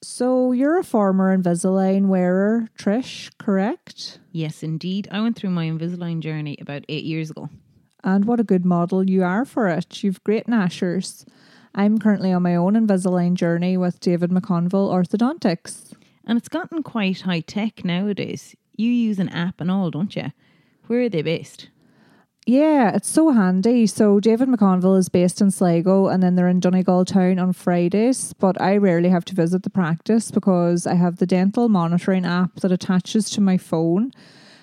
So you're a former Invisalign wearer, Trish, correct? Yes, indeed. I went through my Invisalign journey about eight years ago. And what a good model you are for it. You've great gnashers. I'm currently on my own Invisalign journey with David McConville Orthodontics. And it's gotten quite high tech nowadays. You use an app and all, don't you? Where are they based? Yeah, it's so handy. So David McConville is based in Sligo and then they're in Donegal town on Fridays. But I rarely have to visit the practice because I have the dental monitoring app that attaches to my phone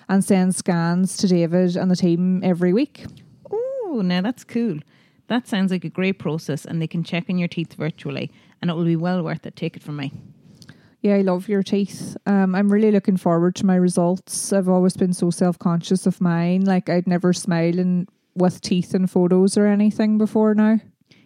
and sends scans to David and the team every week. Oh, now that's cool. That sounds like a great process and they can check on your teeth virtually and it will be well worth it. Take it from me. Yeah, I love your teeth. Um, I'm really looking forward to my results. I've always been so self conscious of mine. Like I'd never smile in, with teeth in photos or anything before now.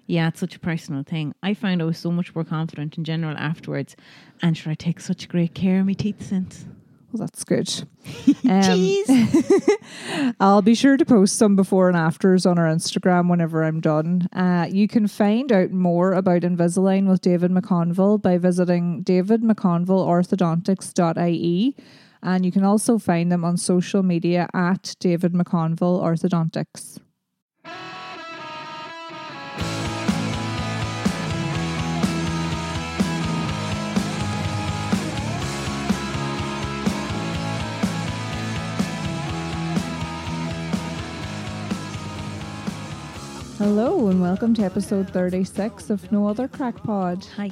Yeah, it's such a personal thing. I found I was so much more confident in general afterwards. And sure, I take such great care of my teeth since. Well, that's good. Um, I'll be sure to post some before and afters on our Instagram whenever I'm done. Uh, you can find out more about Invisalign with David McConville by visiting davidmcconvilleorthodontics.ie. And you can also find them on social media at David McConville Orthodontics. Hello and welcome to episode 36 of No Other Crack Pod. Hi.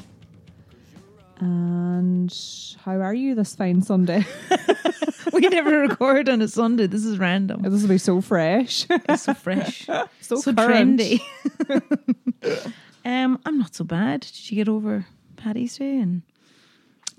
And how are you this fine Sunday? we never record on a Sunday. This is random. this will be so fresh. It's so fresh. so so current. trendy. um, I'm not so bad. Did you get over Paddy's Day? And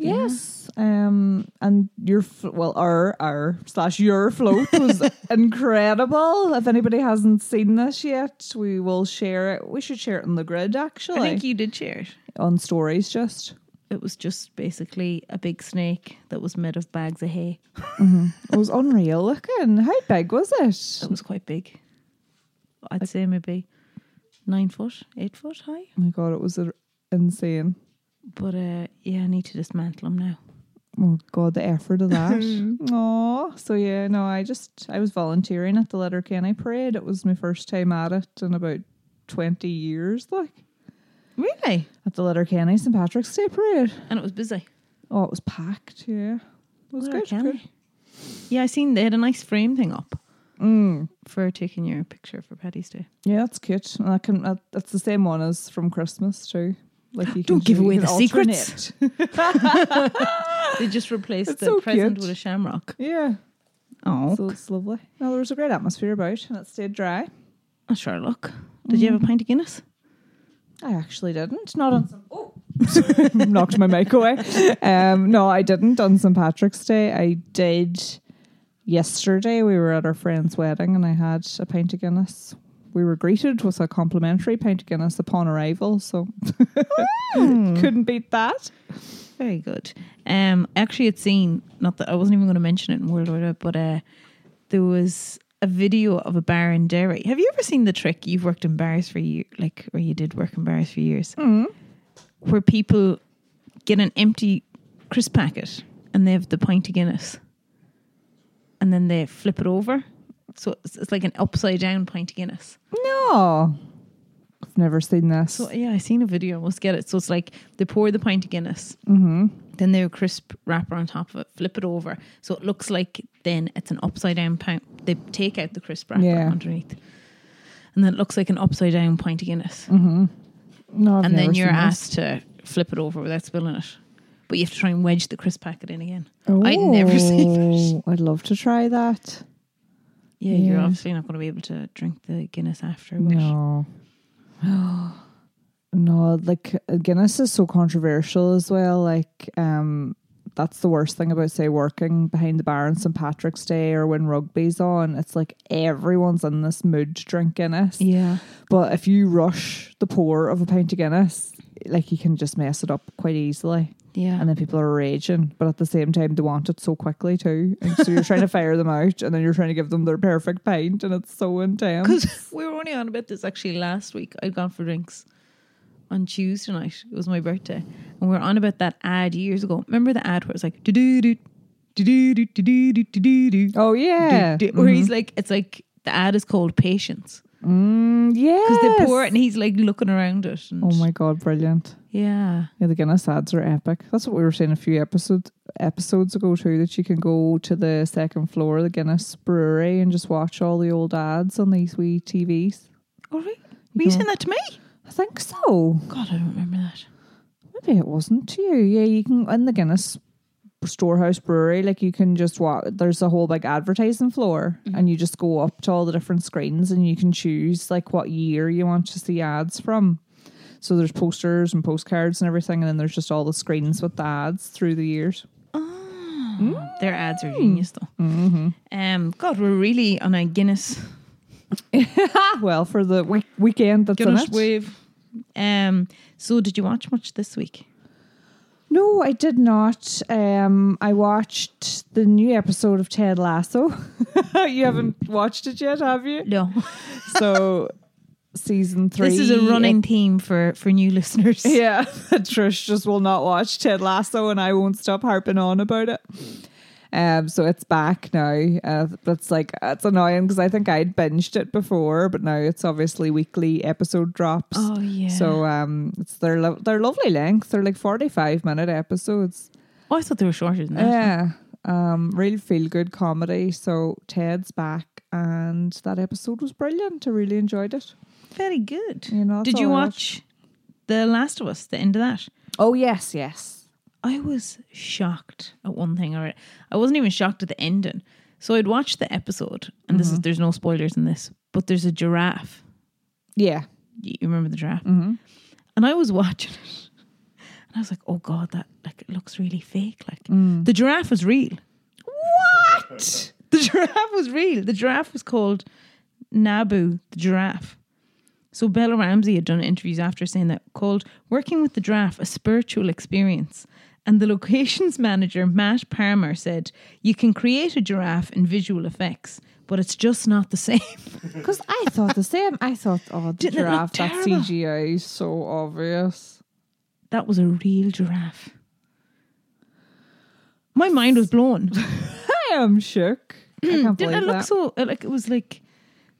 Yes. Um and your well our our slash your float was incredible. If anybody hasn't seen this yet, we will share it. We should share it on the grid actually. I think you did share it. on stories just. It was just basically a big snake that was made of bags of hay. It was unreal looking. How big was it? It was quite big. I'd say maybe nine foot, eight foot high. Oh my god, it was insane. But uh, yeah, I need to dismantle them now. Oh God, the effort of that. Oh, so yeah, no, I just I was volunteering at the Letterkenny parade. It was my first time at it in about twenty years, like Really? at the Letterkenny St Patrick's Day parade. And it was busy. Oh, it was packed. Yeah, it was good. Good. Yeah, I seen they had a nice frame thing up Mm. for taking your picture for Paddy's Day. Yeah, that's cute. And I can. That, that's the same one as from Christmas too. Like you Don't give away the secrets. They just replaced It's the so present cute. with a shamrock. yeah, Oh, so it's lovely. Well, there was a great atmosphere about, and it stayed dry. oh sure. Look, did you have a pint of Guinness? I actually didn't. Not on some. Oh, knocked my mic away. Um, no, I didn't on St Patrick's Day. I did yesterday. We were at our friend's wedding, and I had a pint of Guinness. We were greeted with a complimentary pint of Guinness upon arrival, so couldn't beat that. Very good. Um, actually, it's seen. Not that I wasn't even going to mention it in World Order, but uh, there was a video of a bar in Derry. Have you ever seen the trick? You've worked in bars for you, like, or you did work in bars for years, where people get an empty crisp packet and they have the pint of Guinness, and then they flip it over. So it's, it's like an upside down pint of Guinness. No, I've never seen this. So yeah, I seen a video. I must get it. So it's like they pour the pint of Guinness, mm-hmm. then they have a crisp wrapper on top of it, flip it over, so it looks like then it's an upside down pint. They take out the crisp wrapper Yeah. underneath, and then it looks like an upside down pint of Guinness. no, I've and then you're seen this. asked to flip it over without spilling it, but you have to try and wedge the crisp packet in again. I'd never seen. Oh, I'd love to try that. Yeah, you're obviously not going to be able to drink the Guinness after. No. no, like uh, Guinness is so controversial as well. Like, um, that's the worst thing about say working behind the bar on St Patrick's Day or when rugby's on. It's like everyone's in this mood to drink Guinness. Yeah. But if you rush the pour of a pint of Guinness, like you can just mess it up quite easily. Yeah. And then people are raging, but at the same time, they want it so quickly too. And so you're trying to fire them out and then you're trying to give them their perfect pint, and it's so intense. Because we were only on about this actually last week. I'd gone for drinks on Tuesday night. It was my birthday. And we were on about that ad years ago. Remember the ad where it's like, do do do. Oh yeah, do, do, where mm-hmm. he's like, it's like the ad is called patience. Mm, yeah, because they pour it and he's like looking around it. oh my god, brilliant! Yeah, Yeah, the Guinness ads are epic. That's what we were saying a few episodes episodes ago too. That you can go to the second floor of the Guinness Brewery and just watch all the old ads on these wee TVs. Oh, all right. Were you saying that to me? I think so. God, I don't remember that. Maybe it wasn't to you. Yeah, you can in the Guinness Storehouse Brewery. Like you can just walk. There's a whole big advertising floor, mm-hmm. and you just go up to all the different screens, and you can choose like what year you want to see ads from. So there's posters and postcards and everything, and then there's just all the screens with the ads through the years. Oh, their ads are genius though. Um, God, we're really on a Guinness well, for the week- weekend that's in Guinness it. wave. Um, so did you watch much this week? No, I did not. Um, I watched the new episode of Ted Lasso. you haven't watched it yet, have you? No, So, season three. this is a running theme for for new listeners. Yeah, Trish just will not watch Ted Lasso, and I won't stop harping on about it. Um, so it's back now. Uh, that's like it's annoying because I think I'd binged it before, but now it's obviously weekly episode drops. Oh yeah. So um, it's their lo- they're lovely length. They're like forty five minute episodes. oh, I thought they were shorter than that. Yeah, um, real feel good comedy. So Ted's back, and that episode was brilliant. I really enjoyed it. Very good. You know, Did you watch The Last of Us? The end of that. Oh yes, yes. I was shocked at one thing. Or I wasn't even shocked at the ending. So I'd watched the episode, and this is there's no spoilers in this, but there's a giraffe. Yeah. You you remember the giraffe? Mm-hmm. And I was watching it, and I was like, "Oh God, that like it looks really fake." Like Mm. the giraffe was real. What? The giraffe was real. The giraffe was called Nabu the giraffe. So Bella Ramsey had done interviews after saying that called working with the giraffe a spiritual experience. And the locations manager Matt Palmer said, "You can create a giraffe in visual effects, but it's just not the same." Because I thought the same. I thought, oh, the Didn't giraffe, that? CGI is so obvious. that was a real giraffe. My mind was blown. I am shook. I Didn't it look that. so like it was like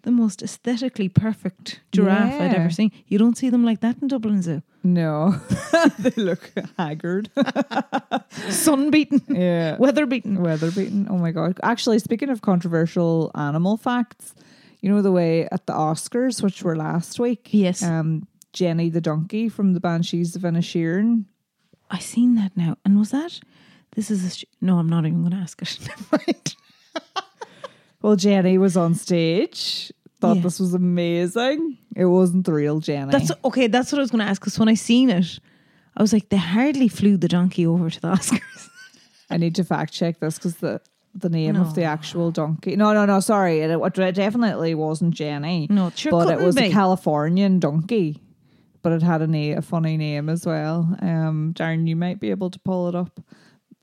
the most aesthetically perfect giraffe I'd ever seen. You don't see them like that in Dublin Zoo. No, they look haggard. Sun beaten, yeah, weather beaten. weather beaten. Oh my god! Actually, speaking of controversial animal facts, you know the way at the Oscars, which were last week. Yes. Um, Jenny the donkey from the Banshees of Inisherin. I seen that now. And was that? This is a sh- no. I'm not even going to ask it. Never mind. Well, Jenny was on stage. Thought Yeah. this was amazing. It wasn't the real Jenny. That's okay. That's what I was going to ask. Because when I seen it, I was like, they hardly flew the donkey over to the Oscars. I need to fact check this because the the name of the actual donkey. No, no, no. Sorry, it, it definitely wasn't Jenny. No, it sure but it couldn't was a. Californian donkey. But it had a, na- a funny name as well. Um, Darren, you might be able to pull it up,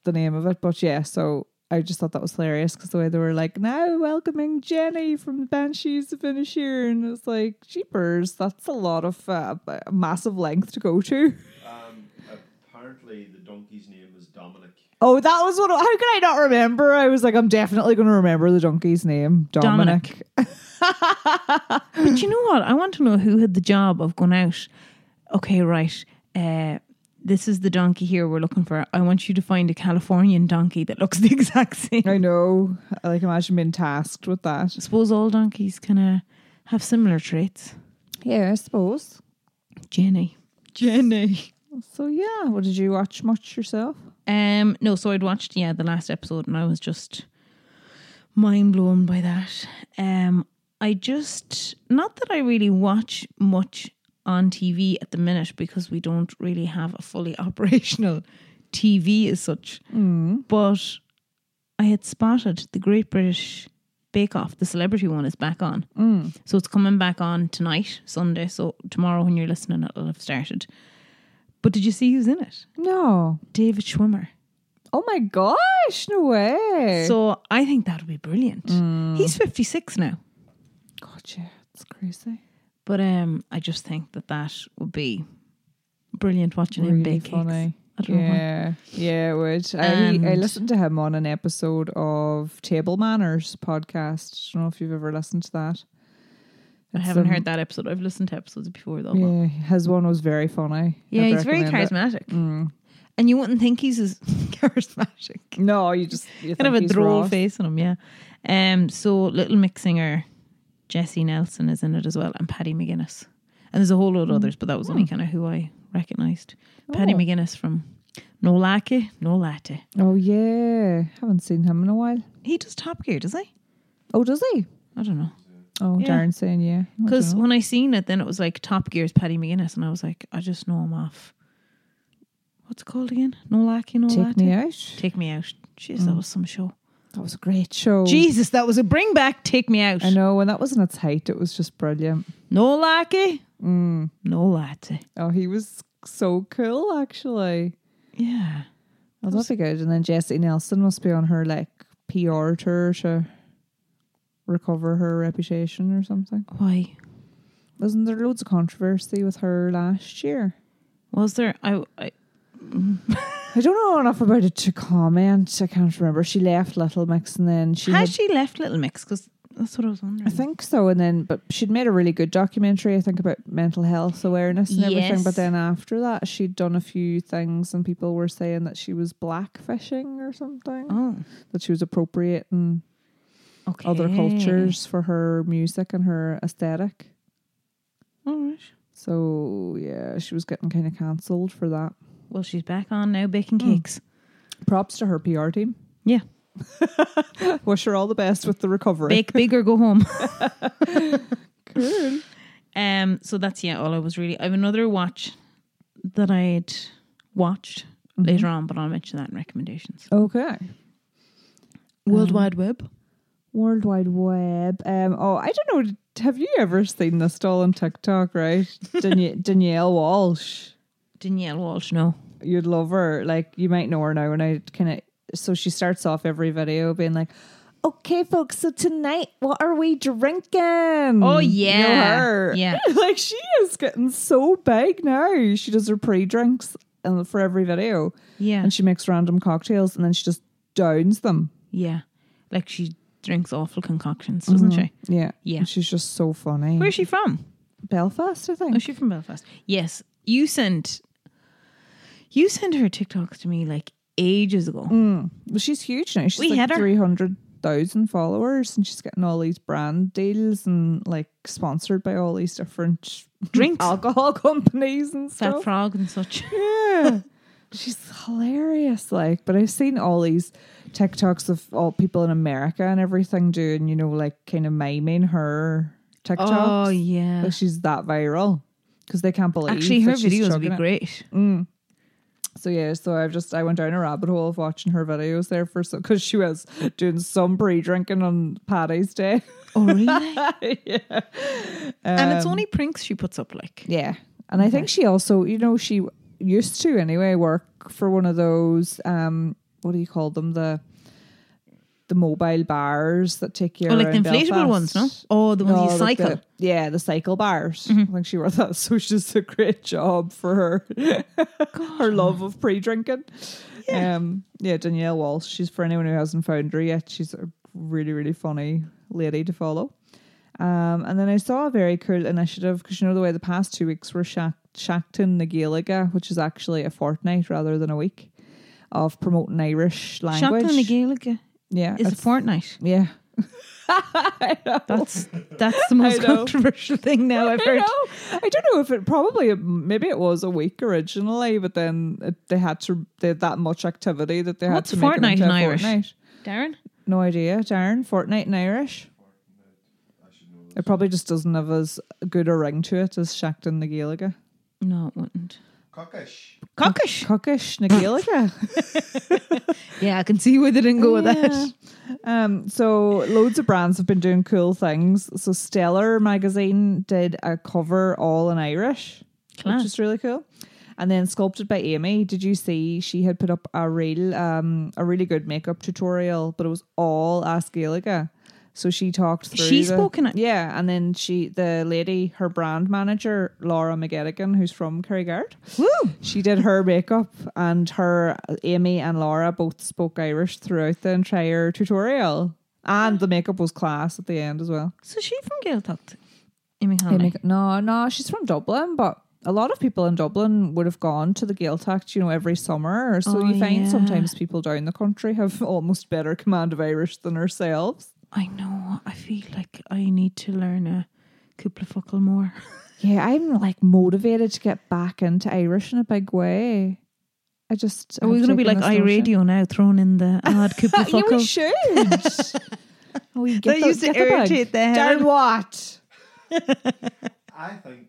the name of it. But yeah, so I just thought that was hilarious because the way they were like, now welcoming Jenny from the Banshees of Inisherin. And it's like, jeepers, that's a lot of uh, a massive length to go to. Um, apparently, the donkey's name was Dominic. Oh, that was what. How could I not remember? I was like, I'm definitely going to remember the donkey's name, Dominic. but you know what? I want to know who had the job of going out. Okay, right. Uh, this is the donkey here we're looking for. I want you to find a Californian donkey that looks the exact same. I know. I like imagine being tasked with that. I suppose all donkeys kind of have similar traits. Yeah, I suppose. Jenny. Jenny. So yeah, what did you watch much yourself? Um, no, so I'd watched yeah the last episode and I was just mind blown by that. Um, I just not that I really watch much on TV at the minute because we don't really have a fully operational TV as such. Mm. But I had spotted the Great British Bake Off, the celebrity one, is back on. Mm. So it's coming back on tonight, Sunday. So tomorrow, when you're listening, it'll have started. But did you see who's in it? No. David Schwimmer. Oh my gosh, no way. So I think that would be brilliant. Mm. He's 56 now. Gotcha. it's crazy. But um, I just think that that would be brilliant watching him really bake funny. cakes. I don't know why. Yeah, yeah, it would. I I listened to him on an episode of Table Manners podcast. I don't know if you've ever listened to that. I haven't um, heard that episode. I've listened to episodes before though. Yeah, his one was very funny. Yeah, I'd he's very charismatic. Mm. And you wouldn't think he's as charismatic. No, you just you kind of a droll face on him, yeah. Um, so Little Mix singer Jesy Nelson is in it as well, and Paddy McGuinness. And there's a whole load of others, but that was only kind of who I recognised. Paddy Oh. McGuinness from No Latte, No Latte. Oh yeah, haven't seen him in a while. He does Top Gear, does he? Oh, does he? I don't know. Oh, Yeah. Darren saying yeah. Because when I seen it, then it was like Top Gear's Paddy McGuinness, and I was like, I just know him off. What's it called again? No Latte, No take Latte. me out. Take me out. Jeez, that Mm. was some show. That was a great show. Jesus, that was a bring back. Take me out. I know when that was in its height, it was just brilliant. No latte, Mm. no latte. Oh, he was so cool, actually. Yeah. Oh, that'd be good. And then Jesy Nelson must be on her like PR tour to recover her reputation or something. Why Wasn't there loads of controversy with her last year? was there? I, I I don't know enough about it to comment. I can't remember. She left Little Mix and then she has had- she left Little Mix? Because that's what I was wondering. I think so. And then, but she'd made a really good documentary, I think, about mental health awareness and everything. But then after that, she'd done a few things, and people were saying that she was blackfishing or something, Oh, that she was appropriating okay. other cultures for her music and her aesthetic. All right. So, yeah, she was getting kind of cancelled for that. Well, she's back on now baking Hmm. cakes. Props to her PR team. Yeah. Wish her all the best with the recovery. Bake big or go home. Cool. Um. So that's yeah. All I was really. I have another watch that I'd watched Mm-hmm. later on, but I'll mention that in recommendations. Okay. World Um, Wide Web. World Wide Web. Um, oh, I don't know. Have you ever seen this doll on TikTok, right? Danie- Danielle Walsh. Danielle Walsh. No. You'd love her. Like, you might know her now. And I kind of, so she starts off every video being like, okay, folks, so tonight, what are we drinking? Oh, You know yeah. her. Yeah. like, she is getting so big now. She does her pre drinks and for every video Yeah. and she makes random cocktails and then she just downs them. Yeah. Like she drinks awful concoctions, doesn't mm-hmm. she? Yeah. Yeah. And she's just so funny. Where's she from? Belfast, I think. Oh, she's from Belfast. Yes. You sent you sent her TikToks to me like ages ago. Mm. Well, she's huge now. She's We like had her. 300,000 followers and she's getting all these brand deals and like sponsored by all these different Drinks. alcohol companies and Fat stuff. frog and such. Yeah. she's hilarious. Like, but I've seen all these TikToks of all people in America and everything doing, you know, like kind of miming her TikToks. Oh yeah. Like she's that viral because they can't believe Actually her videos would be it. great. Mm. So yeah, so I've just I went down a rabbit hole of watching her videos there for so because she was doing some pre drinking on Paddy's Day. Oh really? yeah, and it's Um, only pranks she puts up like. yeah, and I think she also you know she used to anyway work for one of those um what do you call them the the mobile bars that take you Oh, like the inflatable Belfast. ones, no? Oh, the ones No, you like cycle. the- yeah, the cycle bars. Mhm. I think she worked that, so she she's a great job for her her love of pre-drinking. Um, yeah, Danielle Walsh. She's for anyone who hasn't found her yet. She's a really really funny lady to follow. Um, and then I saw a very cool initiative because you know the way the past two weeks were Shack Seachtain na Gaeilge, which is actually a fortnight rather than a week of promoting Irish language. Shotgun the Gaelic yeah, is a it's- fortnight. Yeah. That's that's the most controversial thing now I've I heard. know. I don't know if it probably maybe it was a week originally, but then it, they had to they had that much activity that they What's had to make fortnight it into in Irish? fortnight. Darren? No idea, Darren. Fortnight in Irish. It probably just doesn't have as good a ring to it as Seachtain the Gaeilge. No, it wouldn't. Coicís. Coicís. Coicís na Gaeilge. Yeah, I can see where they didn't go with that. Um, so loads of brands have been doing cool things. So Stellar magazine did a cover all in Irish, Class. which is really cool. And then Sculpted by Aimee. Did you see she had put up a real um a really good makeup tutorial, but it was all as Gaeilge. So she talked through. She the- spoke in it? Yeah, and then she, the lady, her brand manager, Laura McGettigan, who's from Carrigart, Woo! she did her makeup, and her Aimee and Laura both spoke Irish throughout the entire tutorial, and the makeup was class at the end as well. So she from Gaeltacht? Aimee. Aimee, no, no, she's from Dublin, but a lot of people in Dublin would have gone to the Gaeltacht, you know, every summer. So Oh, you find yeah. sometimes people down the country have almost better command of Irish than ourselves. I know. I feel like I need to learn a couple of focal more. Yeah, I'm like motivated to get back into Irish in a big way. I just Are we I've going to be like this notion. iRadio now, thrown in the odd couple yeah, we focal? should. we get That the, used to get the irritate the hell Darren what? I think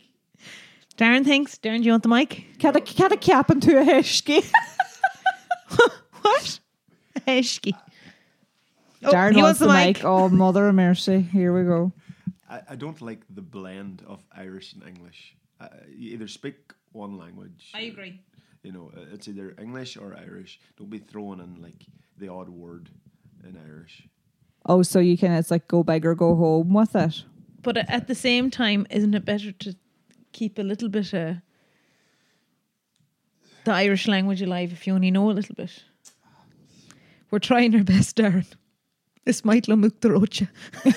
Darren thinks. Darren, do you want the mic? Cat a, cat a cap into a hishki. What? Heshki. Oh, Darren he wants wants the mic. Oh, mother of mercy. Here we go. I, I don't like the blend of Irish and English. Uh, you either speak one language. I agree. You know, uh, it's either English or Irish. Don't be throwing in like the odd word in Irish. Oh, so you can, it's like go big or go home with it. But at the same time, isn't it better to keep a little bit of the Irish language alive if you only know a little bit? We're trying our best, Darren. Look the rocha.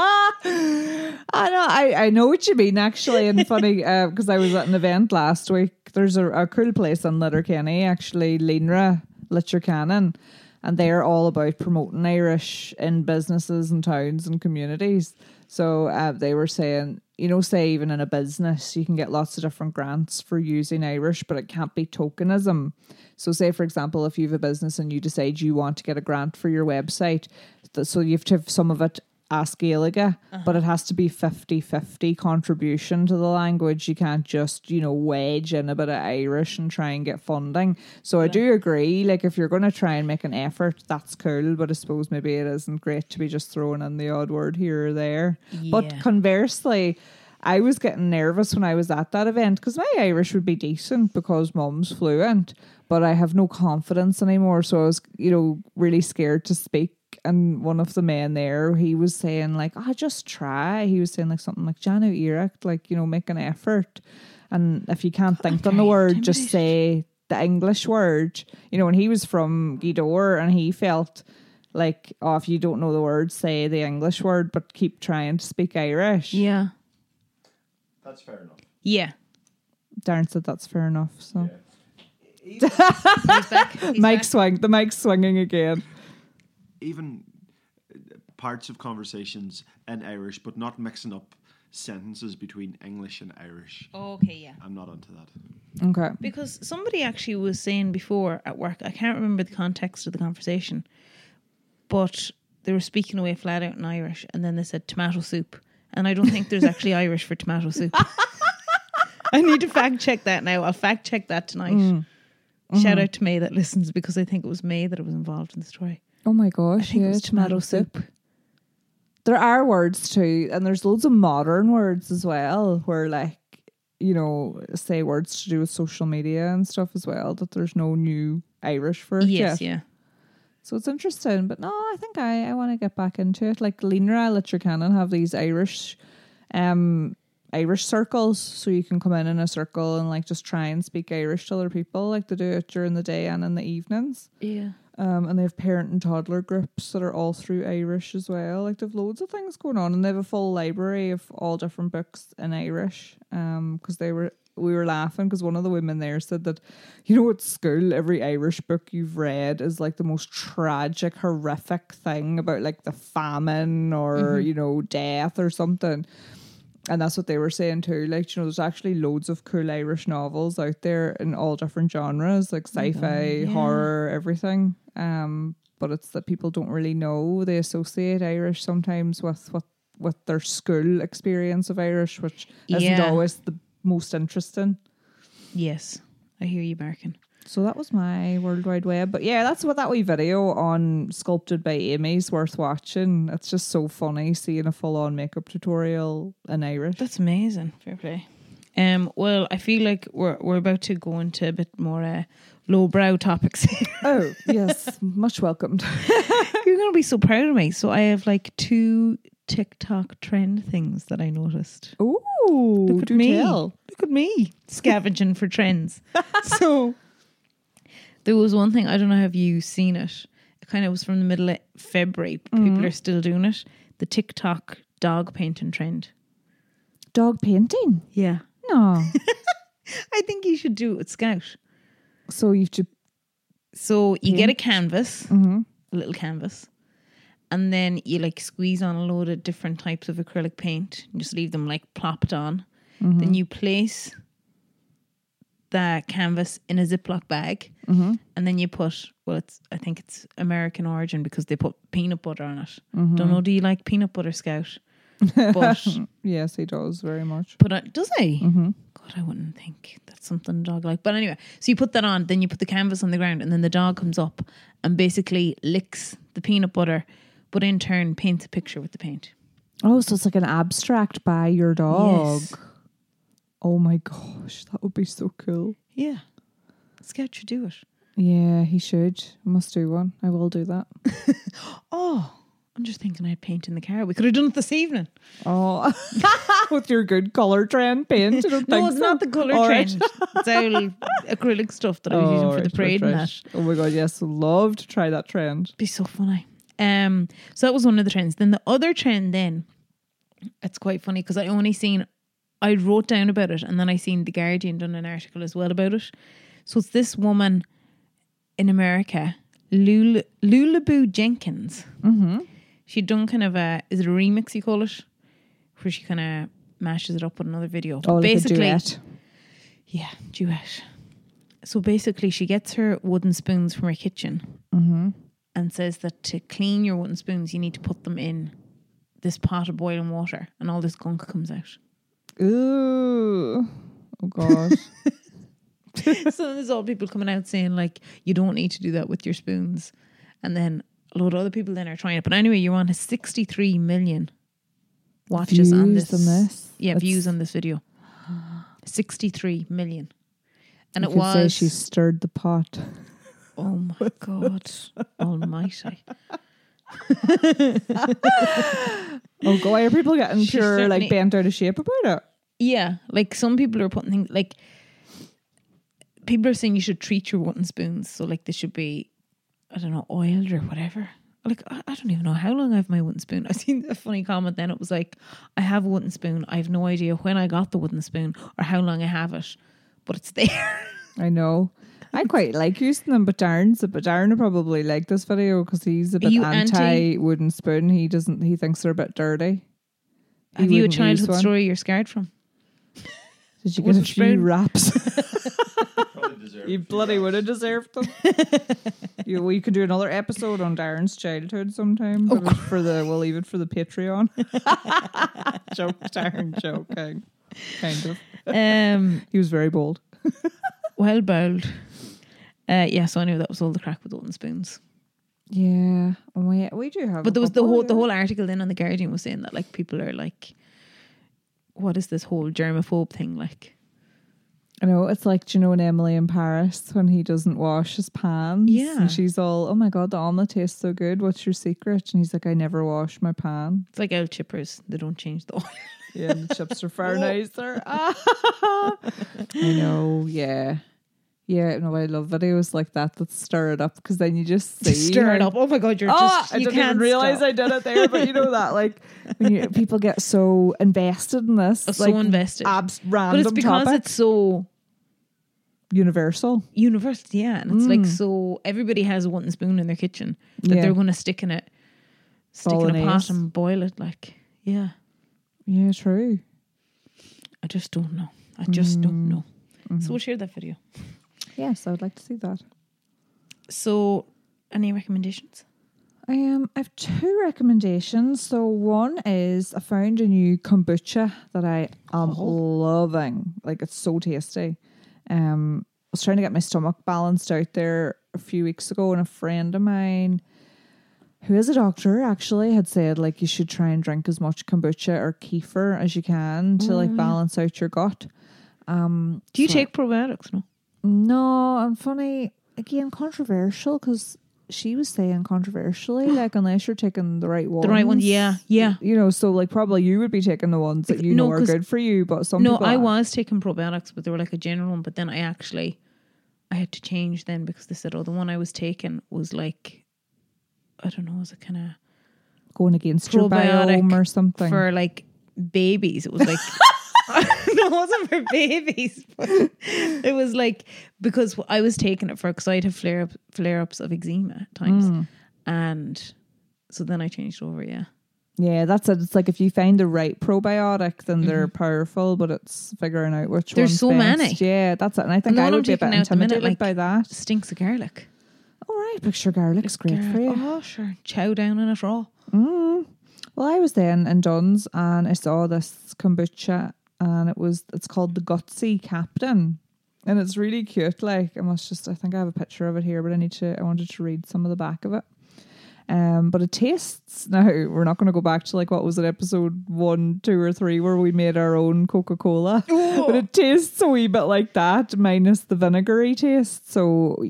I know, I, I know what you mean actually, and funny because I was at an event last week. There's a, a cool place in Letterkenny, actually, Linra Litchercannon, and they're all about promoting Irish in businesses and towns and communities. So uh, they were saying, you know, say even in a business, you can get lots of different grants for using Irish, but it can't be tokenism. So, say for example, if you have a business and you decide you want to get a grant for your website, so you have to have some of it as Gaeilge, uh-huh. but it has to be 50-50 contribution to the language. You can't just, you know, wedge in a bit of Irish and try and get funding. So I do agree, like if you're going to try and make an effort, that's cool, but I suppose maybe it isn't great to be just throwing in the odd word here or there. But conversely, I was getting nervous when I was at that event because my Irish would be decent because mum's fluent, but I have no confidence anymore. So I was, you know, really scared to speak. And one of the men there, he was saying like, "Oh, just try." He was saying like something like "Déan iarracht," like you know, make an effort. And if you can't think on the word, just say the English word. You know, and he was from Gweedore, and he felt like, "Oh, if you don't know the word, say the English word, but keep trying to speak Irish." Yeah. That's fair enough. Yeah. Darren said that's fair enough. So He's back. He's mic back. swing, the mic swinging again. Even uh, parts of conversations in Irish, but not mixing up sentences between English and Irish. Okay, yeah. I'm not onto that. Okay. Because somebody actually was saying before at work, I can't remember the context of the conversation, but they were speaking away flat out in Irish, and then they said tomato soup, and I don't think there's actually Irish for tomato soup. I need to fact check that now. I'll fact check that tonight. Shout out to May that listens because I think it was May that was involved in the story. Oh my gosh, yeah, was tomato soup. There are words too, and there's loads of modern words as well, where like you know, say words to do with social media and stuff as well. That there's no new Irish for it Yes, yet. yeah. So it's interesting, but no, I think I, I want to get back into it. Like Líonra Leitir Ceanainn have these Irish, um, Irish circles, so you can come in in a circle and like just try and speak Irish to other people. Like they do it during the day and in the evenings. Yeah. Um, and they have parent and toddler groups that are all through Irish as well. Like they've loads of things going on, and they have a full library of all different books in Irish. Um, because they were we were laughing because one of the women there said that, you know, at school every Irish book you've read is like the most tragic, horrific thing about like the famine or you know death or something. And that's what they were saying too. Like, you know, there's actually loads of cool Irish novels out there in all different genres, like sci-fi, yeah. horror, everything. Um, but it's that people don't really know. They associate Irish sometimes with what with their school experience of Irish, which isn't Yeah. always the most interesting. Yes. I hear you barking. So that was my World Wide Web. But yeah, that's what that wee video on Sculpted by Aimee's worth watching. It's just so funny seeing a full on makeup tutorial in Irish. That's amazing. Fair play. Um, well, I feel like we're we're about to go into a bit more uh, lowbrow topics. Oh, yes. Much welcomed. You're gonna be so proud of me. So I have like two TikTok trend things that I noticed. Ooh, Look at me. tell. Look at me scavenging for trends. so there was one thing I don't know have you seen it. It kind of was from the middle of February. People are still doing it. The TikTok dog painting trend. Dog painting? Yeah, No. I think you should do it with Scout. so you should. So you get a canvas, Mm-hmm. a little canvas, and then you like squeeze on a load of different types of acrylic paint and just leave them like plopped on. Mm-hmm. Then you place the canvas in a Ziploc bag, Mm-hmm. and then you put well, it's I think it's American origin because they put peanut butter on it. Mm-hmm. Don't know. Do you like peanut butter, Scout? But Yes, he does very much. put on does he? Mm-hmm. God, I wouldn't think that's something dog like. But anyway, so you put that on, then you put the canvas on the ground, and then the dog comes up and basically licks the peanut butter, but in turn paints a picture with the paint. Oh, so it's like an abstract by your dog. Yes. Oh my gosh, that would be so cool. Yeah, Scout should do it. Yeah, he should. Must do one. I will do that. Oh, I'm just thinking I'd paint in the car. We could have done it this evening. Oh, with your good color trend paint. I don't No, think it's so. not the colour All right. trend. It's all acrylic stuff that I was Oh, using for the parade and that. Oh my god, yes, love to try that trend. be so funny. Um, so that was one of the trends. Then the other trend, then it's quite funny because I only seen, I wrote down about it, and then I seen the Guardian done an article as well about it. So it's this woman in America, Lula Lulaboo Jenkins. Mm-hmm. She'd done kind of a is it a remix you call it, where she kind of mashes it up with another video. Oh, like basically, duet. yeah, duet. So basically, she gets her wooden spoons from her kitchen Mm-hmm. and says that to clean your wooden spoons, you need to put them in this pot of boiling water, and all this gunk comes out. Ooh. Oh gosh. so there's all people coming out saying like, you don't need to do that with your spoons, and then a load of other people then are trying it. But anyway, you're on a 63 million watches on this. on this? Yeah, That's- views on this video. 63 million. And you it was say she stirred the pot. Oh my God Almighty! Oh, go! Are people getting She pure like bent out of shape about it? Yeah, like some people are putting things like people are saying you should treat your wooden spoons. So like they should be, I don't know, oiled or whatever. Like I, I don't even know how long I have my wooden spoon. I seen a funny comment then. It was like, I have a wooden spoon. I have no idea when I got the wooden spoon or how long I have it, but it's there. I know. I quite like using them, but Darren's but Darren will probably like this video because he's a bit anti wooden spoon. He doesn't. He thinks they're a bit dirty. He have you a childhood story you're scared from? Did you get a few spoon? wraps? You bloody would have deserved them. you, we could do another episode on Darren's childhood sometime. Oh, But for the we'll leave it for the Patreon. joke, Darren, joking. Kind of. Um, He was very bold. well bowled. Uh, yeah, so I knew that was all the crack with wooden spoons. Yeah, we we do have. But a there was the couple, whole the whole article then on the Guardian was saying that like people are like, what is this whole germaphobe thing like? I know it's like do you know in Emily in Paris when he doesn't wash his pans. Yeah. and she's all, "Oh my god, the omelet tastes so good. What's your secret?" And he's like, "I never wash my pan." It's like oil chippers; they don't change the oil. Yeah, and the chips are far nicer. I know. Yeah, yeah. No, I love videos like that that stir it up because then you just see Stir it up! Oh my god, you're Oh, just I you didn't can't even realize stop. I did it there, but you know that like when you, people get so invested in this, Oh, so invested. abs- random. But it's because topic, it's so universal. universal, yeah, and it's like Mm. so everybody has a wooden spoon in their kitchen that Yeah. they're going to stick in it, stick in a pot and boil it. Like, yeah, Yeah, true. I just don't know. I just Mm. don't know. Mm-hmm. So we'll share that video. Yes, I would like to see that. So, any recommendations? Um, I have two recommendations. So one is I found a new kombucha that I am Oh. loving. Like it's so tasty. Um, I was trying to get my stomach balanced out there a few weeks ago, and a friend of mine who is a doctor actually had said like you should try and drink as much kombucha or kefir as you can to like yeah. balance out your gut. Um, Do you so- take probiotics? No. No, and funny again, controversial because she was saying controversially, like unless you're taking the right ones, The right ones, yeah, yeah. You know, so like probably you would be taking the ones that you no, know are good for you, but some No, people I are. was taking probiotics, but they were like a general one. But then I actually, I had to change then because they said, oh, the one I was taking was like, I don't know, was it kind of going against your Probiotic biome or something. for like babies. It was like no, it wasn't for babies. But it was like because I was taking it for because I'd have flare up flare ups of eczema at times, Mm. and so then I changed over. Yeah, yeah, that's it. It's like if you find the right probiotic, then they're powerful, but it's figuring out which Mm-hmm. There's one's so best. many. Yeah, that's it. And I think the I one I'm would be a bit taking now at the minute, intimidated like, by that. stinks of garlic. All right, picture garlic's great for you. Oh sure, chow down on it raw. Mm. Well, I was then in Dunnes and I saw this kombucha and it was it's called the Gutsy Captain. And it's really cute. Like I must just I think I have a picture of it here, but I need to I wanted to read some of the back of it. Um, but it tastes now we're not gonna go back to like what was it, episode one, two or three where we made our own Coca Cola. but it tastes a wee bit like that, minus the vinegary taste. So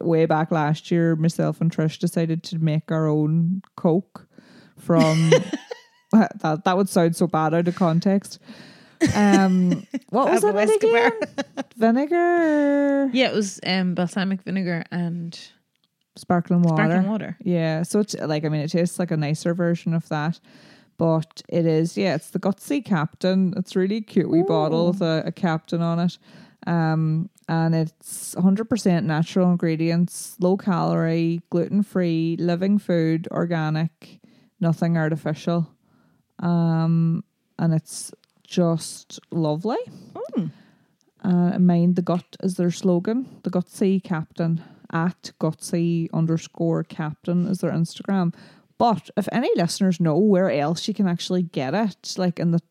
way back last year, myself and Trish decided to make our own Coke from that that would sound so bad out of context. Um what was it Pablo again? Escobar. Vinegar Yeah, it was um, balsamic vinegar and sparkling water. sparkling water. Yeah, so it's like I mean, it tastes like a nicer version of that, but it is yeah, it's the Gutsy Captain. It's really cute. wee bottle with a, a captain on it, um, and it's hundred percent natural ingredients, low calorie, gluten free, living food, organic, nothing artificial, um, and it's just lovely. Mm. Uh, mind the gut is their slogan. The Gutsy Captain at Gutsy underscore Captain is their Instagram. But if any listeners know where else you can actually get it, like in the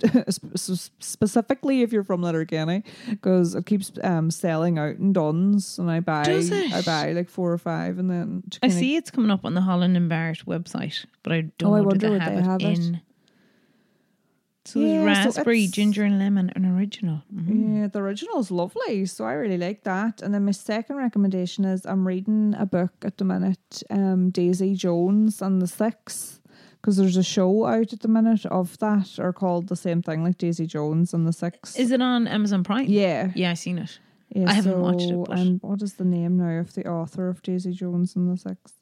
specifically if you're from Letterkenny, because it keeps um, selling out in Dunnes, and I buy I buy like four or five, and then I see it's coming up on the Holland and Barrett website, but I don't Oh, I wonder they would have, they it have it? So Yeah, there's so raspberry, it's- ginger, and lemon, and original. Mhm. Yeah, the original is lovely, so I really like that. And then my second recommendation is I'm reading a book at the minute, um, Daisy Jones and the Six, because there's a show out at the minute of that, or called the same thing, like Daisy Jones and the Six. Is it on Amazon Prime? yeah, Yeah, I've seen it. yeah. I haven't watched it, but- And what is the name now of the author of Daisy Jones and the Six?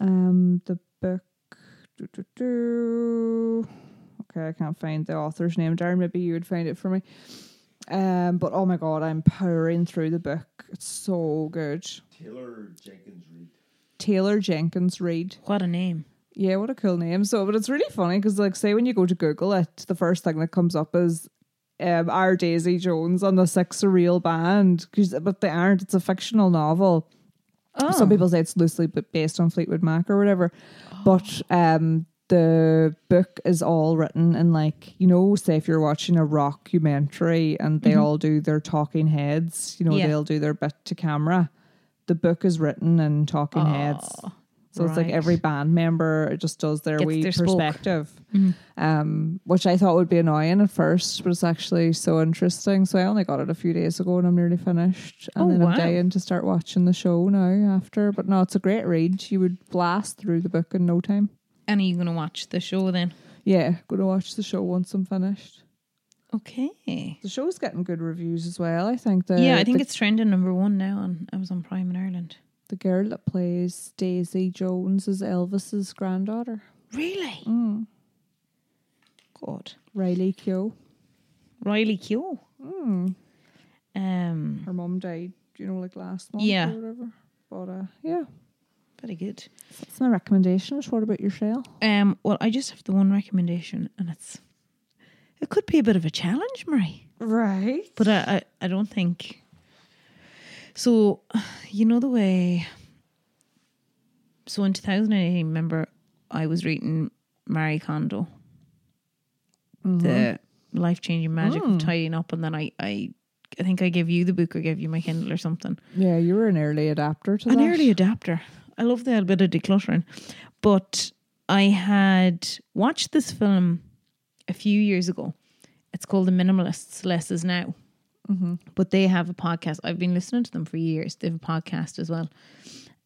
Um, the book. doo, doo, doo. Okay, I can't find the author's name. Darren, maybe you would find it for me. Um, but oh my god, I'm powering through the book. It's so good. Taylor Jenkins Reid. Taylor Jenkins Reid. What a name. Yeah, what a cool name. So, but it's really funny because, like, say when you go to Google it, the first thing that comes up is um, "Our Daisy Jones" and the Six Surreal Band, band? 'Cause- but they aren't. It's a fictional novel. Oh, Some people say it's loosely based on Fleetwood Mac or whatever, but um, the book is all written in like you know, say if you're watching a rockumentary and they all do their talking heads, you know, Yeah. they'll do their bit to camera. The book is written in talking heads. Oh, So it's like every band member just does their Gets wee their perspective, um, which I thought would be annoying at first, but it's actually so interesting. So I only got it a few days ago and I'm nearly finished. And Oh, then wow. I'm dying to start watching the show now after. But no, it's a great read. You would blast through the book in no time. And are you going to watch the show then? Yeah, going to watch the show once I'm finished. Okay. The show's getting good reviews as well. I think the yeah, I think the, it's trending number one now I was on Amazon Prime in Ireland. the girl that plays Daisy Jones is Elvis's granddaughter, Really? mm. God. Riley Keough. Riley Keough. Mm. Um, her mum died, you know, like last month Yeah. or whatever. But uh, yeah, very good. so that's my recommendations. What about yourself? Um, well, I just have the one recommendation, and it's it could be a bit of a challenge, Marie, Right. but I I, I don't think. So, you know the way. So in 2018, remember, I was reading Marie Kondo, the life changing magic of tidying up, and then I I I think I gave you the book or gave you my Kindle or something. Yeah, you were an early adapter to an that. early adapter. I love the bit of decluttering. But I had watched this film a few years ago. It's called The Minimalists Less Is Now. but they have a podcast. I've been listening to them for years. They have a podcast as well.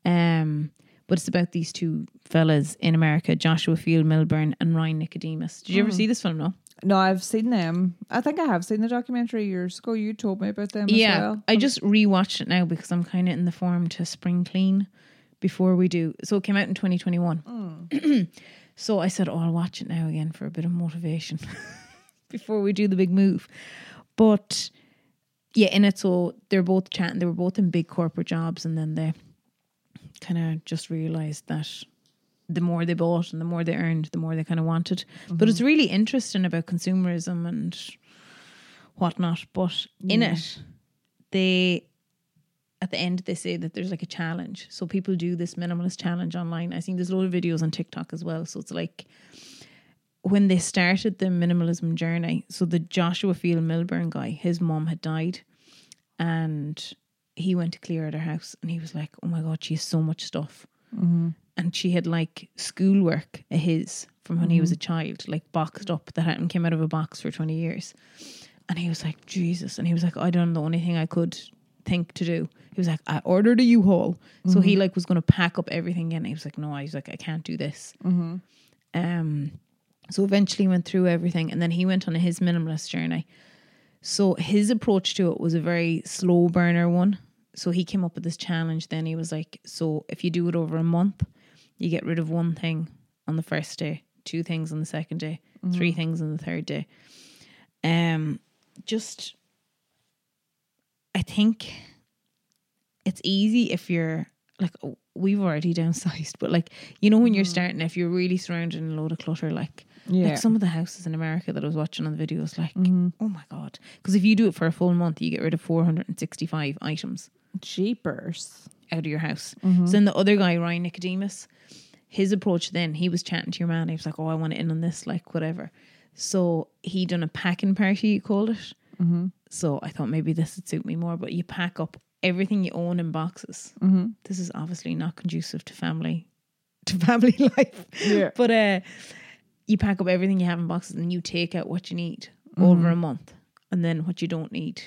Um, but it's about these two fellas in America, Joshua Field Millburn and Ryan Nicodemus. Did you ever see this film? No. No, I've seen them. I think I have seen the documentary years ago. You told me about them yeah, as well. I just rewatched it now because I'm kind of in the form to spring clean before we do. So it came out in 2021. Mm. so I said, "Oh, I'll watch it now again for a bit of motivation before we do the big move." But yeah, in it, so they're both chatting. They were both in big corporate jobs, and then they kind of just realized that the more they bought and the more they earned, the more they kind of wanted. But it's mm-hmm. really interesting about consumerism and whatnot. But in it, they at the end they say that there's like a challenge. So people do this minimalist challenge online. I seen there's a lot of videos on TikTok as well. So it's like when they started the minimalism journey. So the Joshua Field Millburn guy, his mom had died, and he went to clear out her house, and he was like, "Oh my god, she has so much stuff." Mm-hmm. And she had like schoolwork of his from when he was a mm-hmm. child, like boxed up that hadn't came out of a box for twenty years. And he was like, Jesus. And he was like, I don't know the only thing I could think to do. He was like, I ordered a U-Haul. So he like was going to pack up everything and He was like, no, I was like, I can't do this. Um, so eventually went through everything and then he went on his minimalist journey. So his approach to it was a very slow burner one. So he came up with this challenge. Then he was like, so if you do it over a month, you get rid of one thing on the first day, two things on the second day, three things on the third day. Um, just, I think it's easy if you're like oh, we've already downsized, but like you know when you're mm. starting, if you're really surrounded in a load of clutter, like Yeah. like some of the houses in America that I was watching on the videos, like mm-hmm. oh my god, because if you do it for a full month, you get rid of four hundred and sixty-five items Jeepers. out of your house. Mm-hmm. So then the other guy, Ryan Nicodemus, his approach then, he was chatting to your man. He was like, "Oh, I want it in on this, like whatever." So he done a packing party, he called it. Mm-hmm. So I thought maybe this would suit me more. But you pack up everything you own in boxes. Mm-hmm. This is obviously not conducive to family, to family life. Yeah. But uh, you pack up everything you have in boxes and you take out what you need over mm-hmm. a month, and then what you don't need,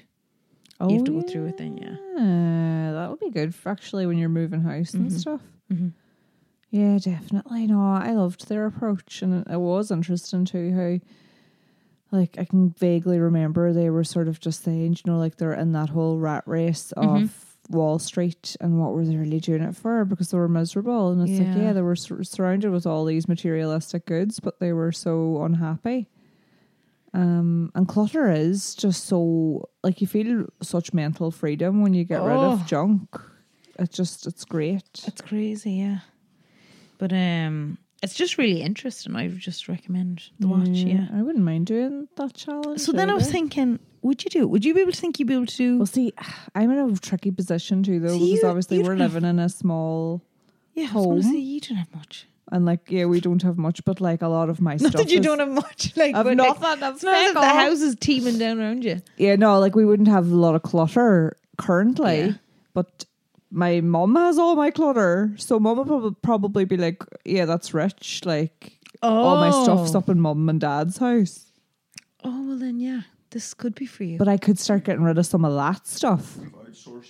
Oh, you have to go through it. Then yeah. Oh, yeah. that would be good for actually when you're moving house and mm-hmm. stuff. Yeah, definitely. No, I loved their approach, and it was interesting too how, like, I can vaguely remember they were sort of just saying, you know, like they're in that whole rat race of Wall Street, and what were they really doing it for? Because they were miserable, and it's like, Yeah. yeah, they were sur- surrounded with all these materialistic goods, but they were so unhappy. Um, and clutter is just so like you feel such mental freedom when you get rid Oh. of junk. It's just it's great. It's crazy, yeah. But um, it's just really interesting. I would just recommend the watch. Yeah. I wouldn't mind doing that challenge. So then I was either. thinking, would you do it? Would you be able to think you'd be able to do? Well, see, I'm in a tricky position too, though, See, because you- obviously you we're don't have- living in a small yeah, I was going to home. you don't have much. and like yeah, we don't have much, but like a lot of my stuff, Not stuff. that you is- don't have much. Like, I've but, like, nothing. I've it's not if the all. house is teeming down around you. Yeah, no, like we wouldn't have a lot of clutter currently, Yeah. but my mom has all my clutter, so mom would prob- probably be like, "Yeah, that's rich." Like all my stuff's oh. up in mom and dad's house, Oh well, then yeah, this could be for you. but I could start getting rid of some of that stuff. We've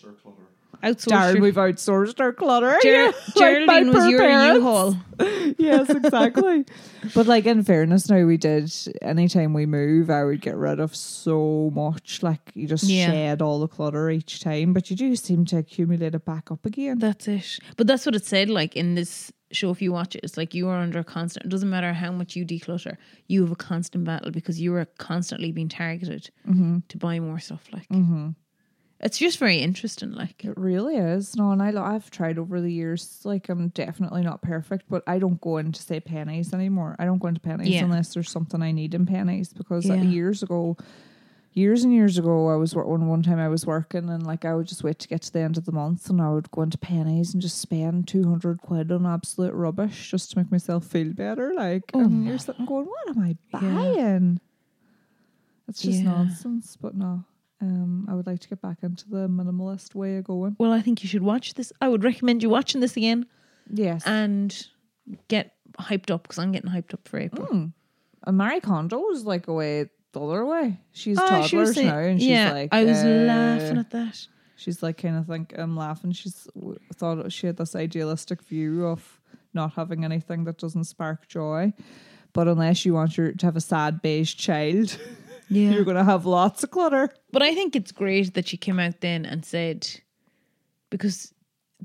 our clutter. Outsource Darren, your- we've outsourced our clutter. Ger- like Geraldine was your. U-Haul. yes, exactly. but like in fairness, now we did. Anytime we move, I would get rid of so much. Like you just Yeah. shed all the clutter each time, but you do seem to accumulate it back up again. That's it. But that's what it said. Like in this show, if you watch it, it's like you are under a constant. It doesn't matter how much you declutter, you have a constant battle because you are constantly being targeted mm-hmm. to buy more stuff. Like mm-hmm. It's just very interesting. Like It really is. No, and I, I've tried over the years. Like I'm definitely not perfect, but I don't go into say Penneys anymore. I don't go into Penneys Yeah. unless there's something I need in Penneys because uh, Yeah. years ago. Years and years ago, I was wor- one one time I was working and like I would just wait to get to the end of the month and I would go into Penneys and just spend two hundred quid on absolute rubbish just to make myself feel better. Like and you're sitting going, what am I buying? It's just Yeah. nonsense. But no, um, I would like to get back into the minimalist way of going. well, I think you should watch this. I would recommend you watching this again Yes. and get hyped up because I'm getting hyped up for April. And Marie Kondo was like a way the other way. She's Oh, toddlers she was saying- now, and she's yeah, like, I was uh, laughing at that. She's like, kind of think I'm laughing. She's thought she had this idealistic view of not having anything that doesn't spark joy. But unless you want your to have a sad beige child, Yeah. you're going to have lots of clutter. But I think it's great that she came out then and said because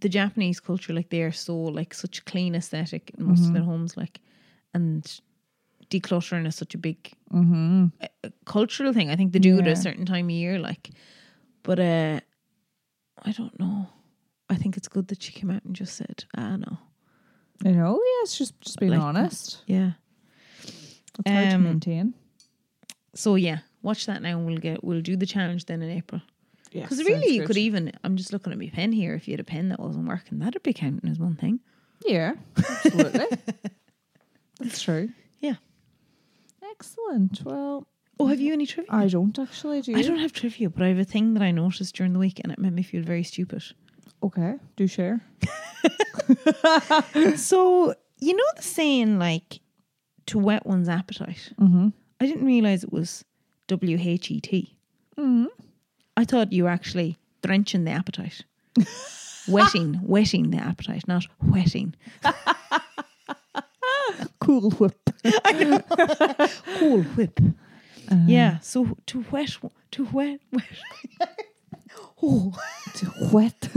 the Japanese culture, like they are so like such clean aesthetic in most of their homes, like and decluttering is such a big uh, uh, cultural thing. I think they do it at a certain time of year, like. But uh, I don't know. I think it's good that she came out and just said, "Ah, no, You know, yeah, it's just just being Like- honest. yeah." It's hard to Um, maintain. So yeah, watch that now. and We'll get we'll do the challenge then in April. Yeah, Because really, you could even. I'm just looking at my pen here. If you had a pen that wasn't working, that'd be counting as one thing. Yeah, absolutely. That's true. Yeah. Excellent. Well, Oh, have you any trivia? I don't actually do. you? I don't have trivia, but I have a thing that I noticed during the week, and it made me feel very stupid. Okay, do share. So you know the saying like to whet one's appetite. Mm-hmm. I didn't realize it was W H E T. Mm-hmm. I thought you were actually drenching the appetite, wetting, wetting the appetite, not wetting. Cool whip. Cool whip. yeah. So to wet, to wet, wet. oh. to Wet.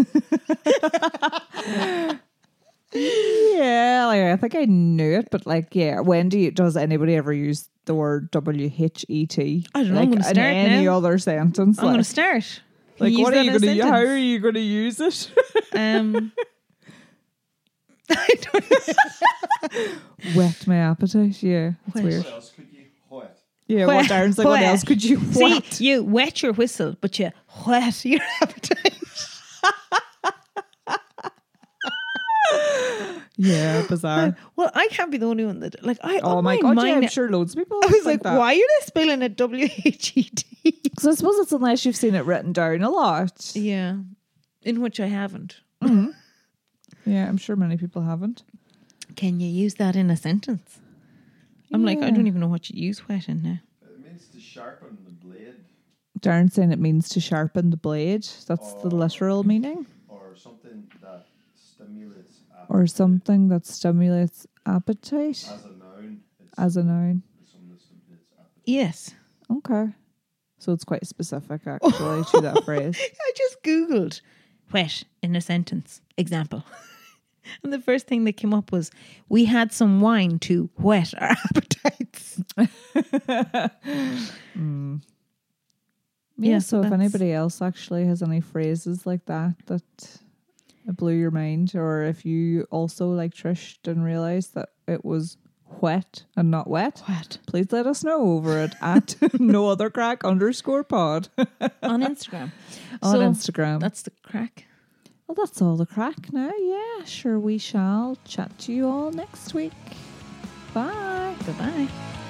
yeah, like I think I knew it, but like, yeah, when do you, does anybody ever use the word W H E T? I don't know, Like I'm gonna in start any now. other sentence. I'm going to like, start. like what are you going to? How are you going to use it? Um, I don't Wet my appetite. Yeah, it's Wet. weird. What else could you wet? Yeah, Wet. what Darren's like, what else could you See, you wet your whistle, but you wet your appetite. Yeah, bizarre. well, I can't be the only one that like I. Oh on my god, yeah, I'm sure loads of people. I was think like, that. why are they spelling it W H E T? Because I suppose it's unless you've seen it written down a lot. Yeah, in which I haven't. Mm-hmm. Yeah, I'm sure many people haven't. Can you use that in a sentence? I'm like, I don't even know what you use wet in now. It means to sharpen the blade Darren's saying it means to sharpen the blade. That's the literal meaning. or something that stimulates appetite. Or something that stimulates appetite As a noun, as a noun. something that stimulates appetite. Yes, Okay. So it's quite specific actually to that phrase. I just googled wet in a sentence example. And the first thing that came up was we had some wine to whet our appetites. Hmm. Yeah, Yeah, so if anybody else actually has any phrases like that that blew your mind, or if you also, like Trish, didn't realize that it was wet and not wet, Wet. please let us know over it at no other crack underscore pod On Instagram. on So, Instagram. That's the crack. well, that's all the crack now. Yeah, sure, we shall chat to you all next week. Bye. Bye bye.